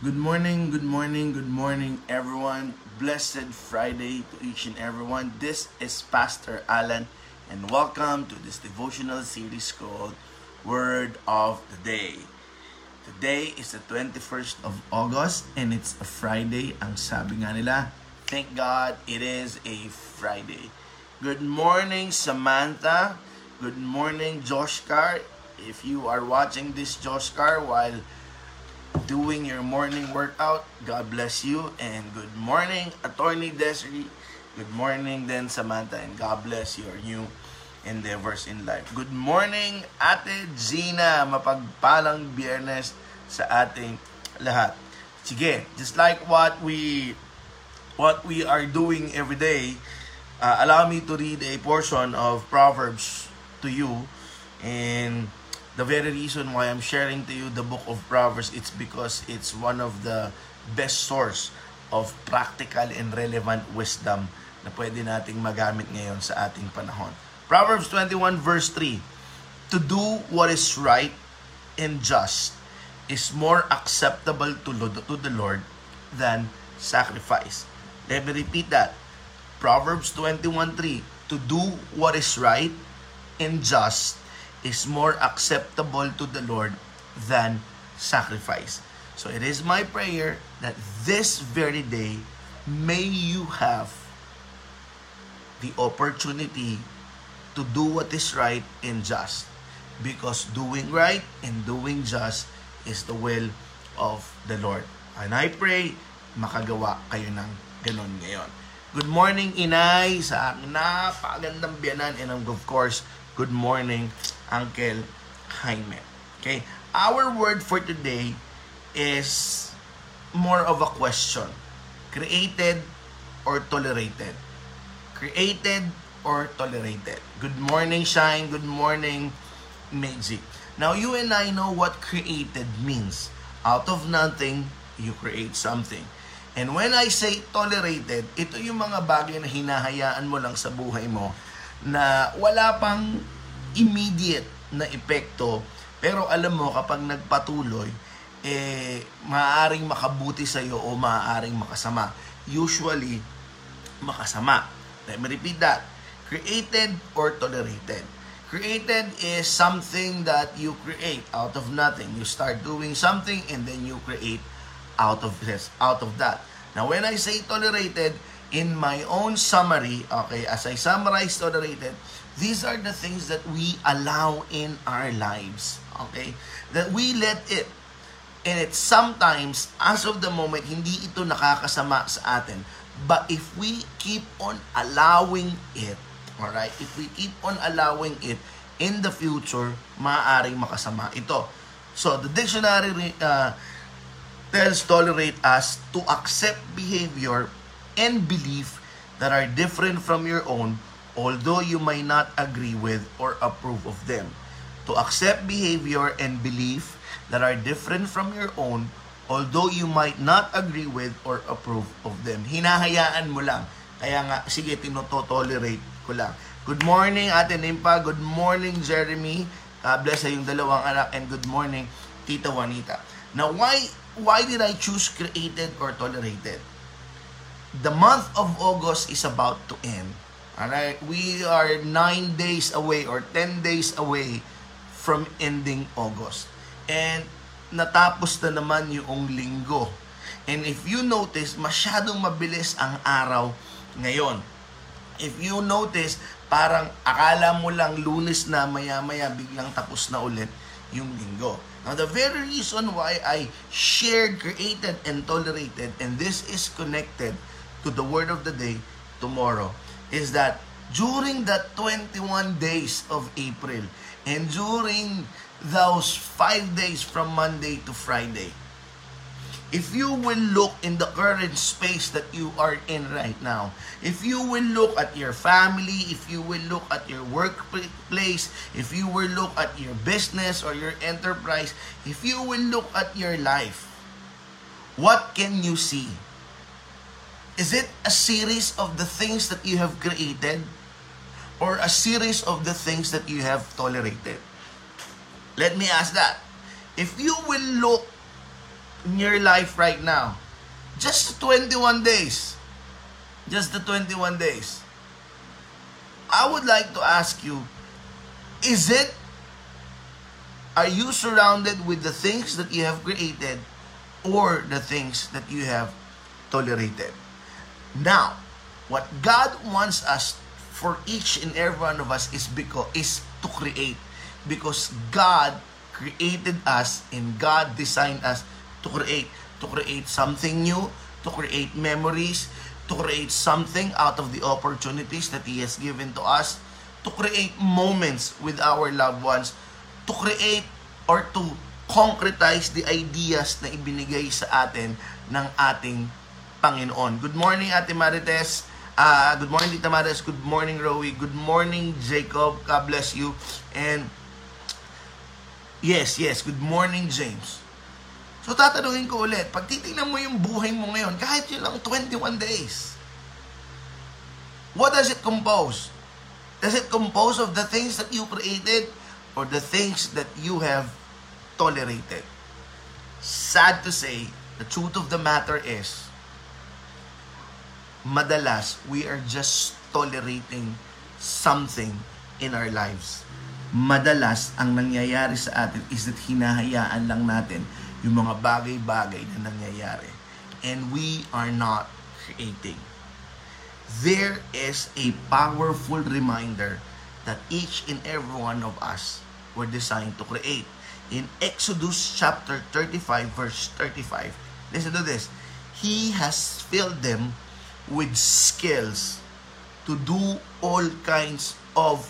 Good morning, good morning, good morning, everyone. Blessed Friday to each and everyone. This is Pastor Alan, and welcome to this devotional series called Word of the Day. Today is the 21st of August, and it's a Friday. Ang sabi nga nila, thank God it is a Friday. Good morning, Samantha. Good morning, Josh Carr. If you are watching this Josh Carr while doing your morning workout. God bless you and good morning, Attorney Desiree. Good morning then Samantha and God bless your new endeavors in life. Good morning, Ate Gina. Mapagpalang biyernes sa ating lahat. Sige, just like what we what we are doing every day, uh, allow me to read a portion of Proverbs to you and the very reason why I'm sharing to you the book of Proverbs, it's because it's one of the best source of practical and relevant wisdom na pwede nating magamit ngayon sa ating panahon. Proverbs 21 verse 3, To do what is right and just is more acceptable to, to the Lord than sacrifice. Let me repeat that. Proverbs 21.3 To do what is right and just is more acceptable to the Lord than sacrifice. So it is my prayer that this very day may you have the opportunity to do what is right and just. Because doing right and doing just is the will of the Lord. And I pray makagawa kayo ng ganun ngayon. Good morning, Inay, sa aking napagandang biyanan. And of course, good morning Uncle Jaime. Okay? Our word for today is more of a question. Created or tolerated? Created or tolerated? Good morning, Shine. Good morning, Meiji. Now, you and I know what created means. Out of nothing, you create something. And when I say tolerated, ito yung mga bagay na hinahayaan mo lang sa buhay mo na wala pang immediate na epekto. Pero alam mo, kapag nagpatuloy, eh, maaaring makabuti sa iyo o maaaring makasama. Usually, makasama. Let me repeat that. Created or tolerated. Created is something that you create out of nothing. You start doing something and then you create out of this, out of that. Now, when I say tolerated, in my own summary, okay, as I summarize tolerated, these are the things that we allow in our lives, okay? That we let it. And it's sometimes, as of the moment, hindi ito nakakasama sa atin. But if we keep on allowing it, alright? If we keep on allowing it, in the future, maaaring makasama ito. So, the dictionary uh, tells tolerate us to accept behavior and belief that are different from your own, although you may not agree with or approve of them. To accept behavior and belief that are different from your own, although you might not agree with or approve of them. Hinahayaan mo lang. Kaya nga, sige, tinotolerate ko lang. Good morning, Ate Nimpa. Good morning, Jeremy. God bless sa yung dalawang anak. And good morning, Tita Juanita. Now, why why did I choose created or tolerated? the month of August is about to end. Alright, we are 9 days away or 10 days away from ending August. And natapos na naman yung linggo. And if you notice, masyadong mabilis ang araw ngayon. If you notice, parang akala mo lang lunes na maya-maya biglang tapos na ulit yung linggo. Now, the very reason why I shared, created, and tolerated, and this is connected to the word of the day tomorrow is that during that 21 days of April and during those 5 days from Monday to Friday, if you will look in the current space that you are in right now, if you will look at your family, if you will look at your workplace, if you will look at your business or your enterprise, if you will look at your life, what can you see? Is it a series of the things that you have created or a series of the things that you have tolerated? Let me ask that. If you will look in your life right now. Just 21 days. Just the 21 days. I would like to ask you, is it, are you surrounded with the things that you have created or the things that you have tolerated? Now, what God wants us for each and every one of us is because is to create. Because God created us and God designed us to create. To create something new to create memories to create something out of the opportunities that He has given to us to create moments with our loved ones to create or to concretize the ideas na ibinigay sa atin ng ating Panginoon. Good morning, Ate Marites. Uh, good morning, Tita Marites. Good morning, Rowie. Good morning, Jacob. God bless you. And yes, yes, good morning, James. So tatanungin ko ulit, pag titingnan mo yung buhay mo ngayon, kahit yun lang 21 days, what does it compose? Does it compose of the things that you created or the things that you have tolerated? Sad to say, the truth of the matter is, madalas we are just tolerating something in our lives. Madalas ang nangyayari sa atin is that hinahayaan lang natin yung mga bagay-bagay na nangyayari. And we are not creating. There is a powerful reminder that each and every one of us were designed to create. In Exodus chapter 35 verse 35, listen to this. He has filled them with skills to do all kinds of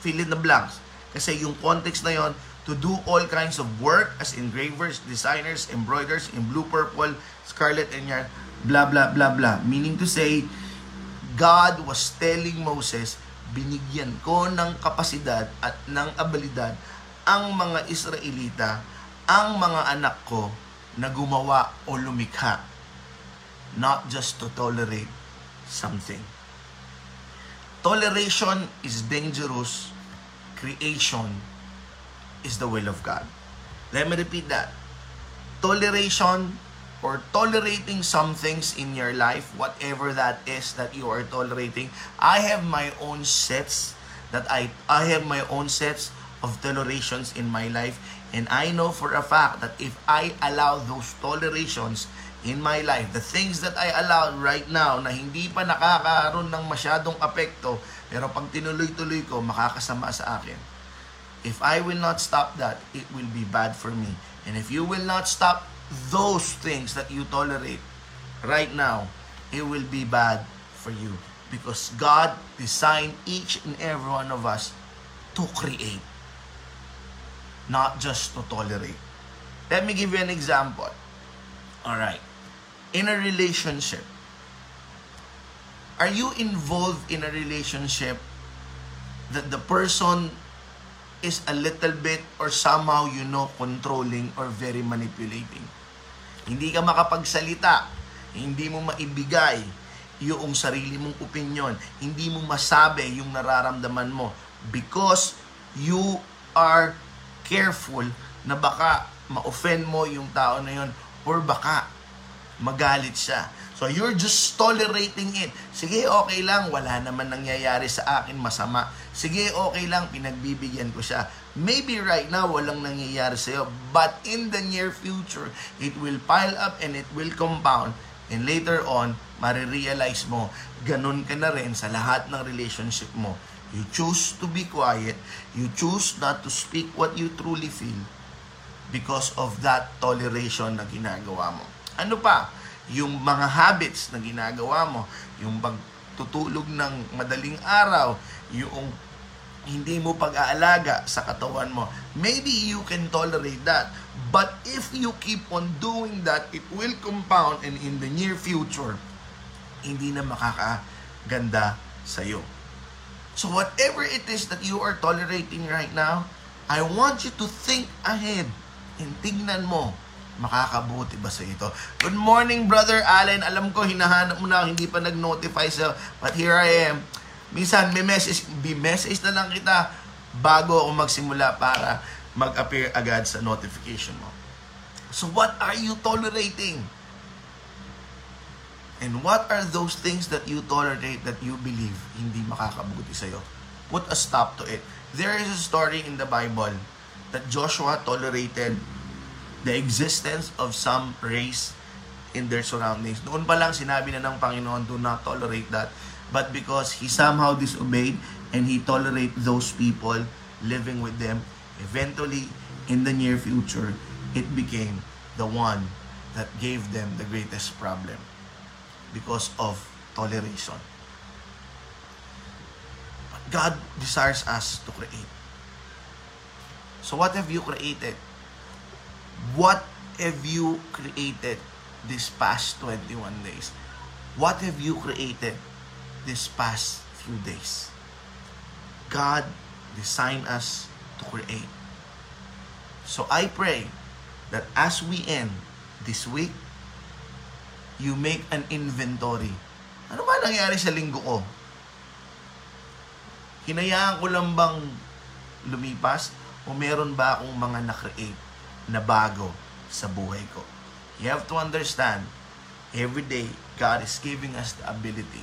fill in the blanks. Kasi yung context na yon to do all kinds of work as engravers, designers, embroiders in blue, purple, scarlet, and yarn, blah, blah, blah, blah. Meaning to say, God was telling Moses, binigyan ko ng kapasidad at ng abilidad ang mga Israelita, ang mga anak ko na gumawa o lumikha. Not just to tolerate, something. Toleration is dangerous. Creation is the will of God. Let me repeat that. Toleration or tolerating some things in your life, whatever that is that you are tolerating. I have my own sets that I I have my own sets of tolerations in my life and I know for a fact that if I allow those tolerations in my life, the things that I allow right now na hindi pa nakakaroon ng masyadong apekto, pero pag tinuloy-tuloy ko, makakasama sa akin. If I will not stop that, it will be bad for me. And if you will not stop those things that you tolerate right now, it will be bad for you. Because God designed each and every one of us to create, not just to tolerate. Let me give you an example. All right in a relationship, are you involved in a relationship that the person is a little bit or somehow you know controlling or very manipulating? Hindi ka makapagsalita, hindi mo maibigay yung sarili mong opinion, hindi mo masabi yung nararamdaman mo because you are careful na baka ma-offend mo yung tao na yon or baka magalit siya. So you're just tolerating it. Sige, okay lang, wala naman nangyayari sa akin masama. Sige, okay lang, pinagbibigyan ko siya. Maybe right now, walang nangyayari sa'yo. But in the near future, it will pile up and it will compound. And later on, marirealize mo, ganun ka na rin sa lahat ng relationship mo. You choose to be quiet. You choose not to speak what you truly feel because of that toleration na ginagawa mo. Ano pa? Yung mga habits na ginagawa mo, yung pagtutulog ng madaling araw, yung hindi mo pag-aalaga sa katawan mo. Maybe you can tolerate that. But if you keep on doing that, it will compound and in the near future, hindi na makakaganda sa'yo. So whatever it is that you are tolerating right now, I want you to think ahead and tingnan mo makakabuti ba sa ito? Good morning, Brother Allen. Alam ko, hinahanap mo na, hindi pa nag-notify sa, but here I am. Minsan, may message, may message na lang kita bago ako magsimula para mag-appear agad sa notification mo. So what are you tolerating? And what are those things that you tolerate that you believe hindi makakabuti sa'yo? Put a stop to it. There is a story in the Bible that Joshua tolerated the existence of some race in their surroundings. Noon pa lang sinabi na ng Panginoon, do not tolerate that. But because he somehow disobeyed and he tolerate those people living with them, eventually, in the near future, it became the one that gave them the greatest problem because of toleration. But God desires us to create. So what have you created? What have you created this past 21 days? What have you created this past few days? God designed us to create. So I pray that as we end this week, you make an inventory. Ano ba nangyari sa linggo ko? Hinayaan ko lang bang lumipas o meron ba akong mga na-create na bago sa buhay ko? You have to understand, every day, God is giving us the ability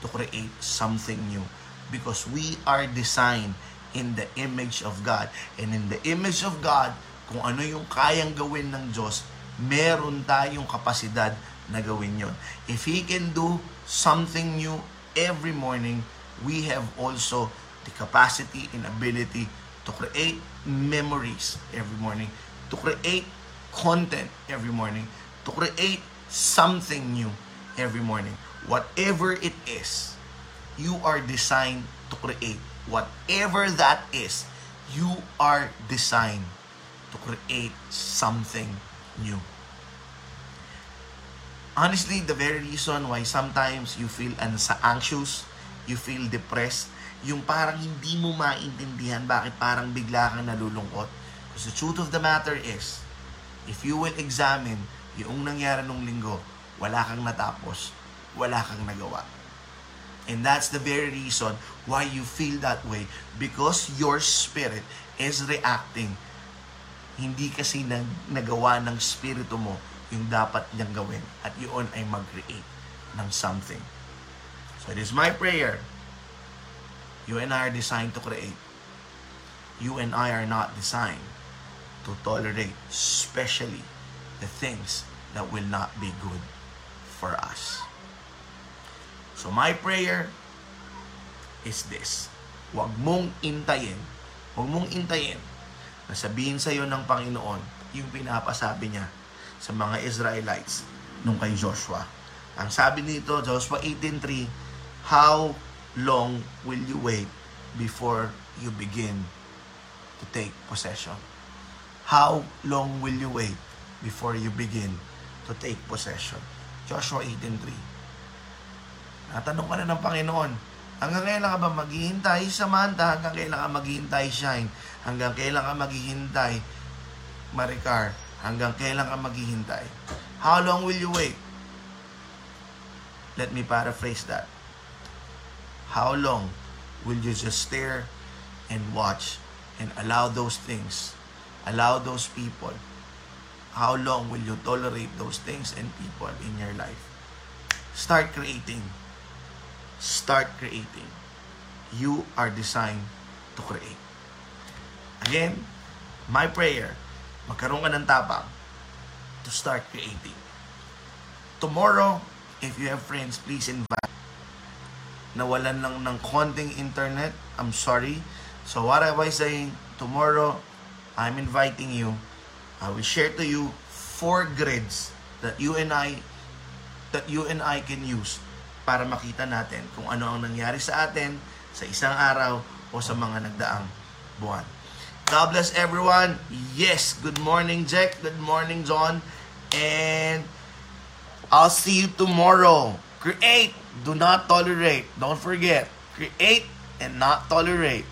to create something new because we are designed in the image of God. And in the image of God, kung ano yung kayang gawin ng Diyos, meron tayong kapasidad na gawin yon. If He can do something new every morning, we have also the capacity and ability to create memories every morning, to create content every morning, to create something new every morning. Whatever it is, you are designed to create. Whatever that is, you are designed to create something new. Honestly, the very reason why sometimes you feel anxious, you feel depressed, yung parang hindi mo maintindihan bakit parang bigla kang nalulungkot. Because the truth of the matter is, if you will examine yung nangyari nung linggo, wala kang natapos, wala kang nagawa. And that's the very reason why you feel that way. Because your spirit is reacting. Hindi kasi nag nagawa ng spirito mo yung dapat niyang gawin. At yun ay mag-create ng something. So it is my prayer You and I are designed to create. You and I are not designed to tolerate, especially the things that will not be good for us. So my prayer is this. Huwag mong intayin, huwag mong intayin na sabihin sa iyo ng Panginoon yung pinapasabi niya sa mga Israelites nung kay Joshua. Ang sabi nito, Joshua 18.3, How long will you wait before you begin to take possession? How long will you wait before you begin to take possession? Joshua 18.3 Natanong ka na ng Panginoon, hanggang kailan ka ba maghihintay sa manta? Hanggang kailan ka maghihintay shine? Hanggang kailan ka maghihintay maricar? Hanggang kailan ka maghihintay? How long will you wait? Let me paraphrase that. How long will you just stare and watch and allow those things, allow those people? How long will you tolerate those things and people in your life? Start creating. Start creating. You are designed to create. Again, my prayer, magkaroon ka ng tapang to start creating. Tomorrow, if you have friends, please invite nawalan lang ng konting internet. I'm sorry. So what am I saying? Tomorrow, I'm inviting you. I will share to you four grids that you and I that you and I can use para makita natin kung ano ang nangyari sa atin sa isang araw o sa mga nagdaang buwan. God bless everyone. Yes, good morning Jack. Good morning John. And I'll see you tomorrow. Create, do not tolerate. Don't forget, create and not tolerate.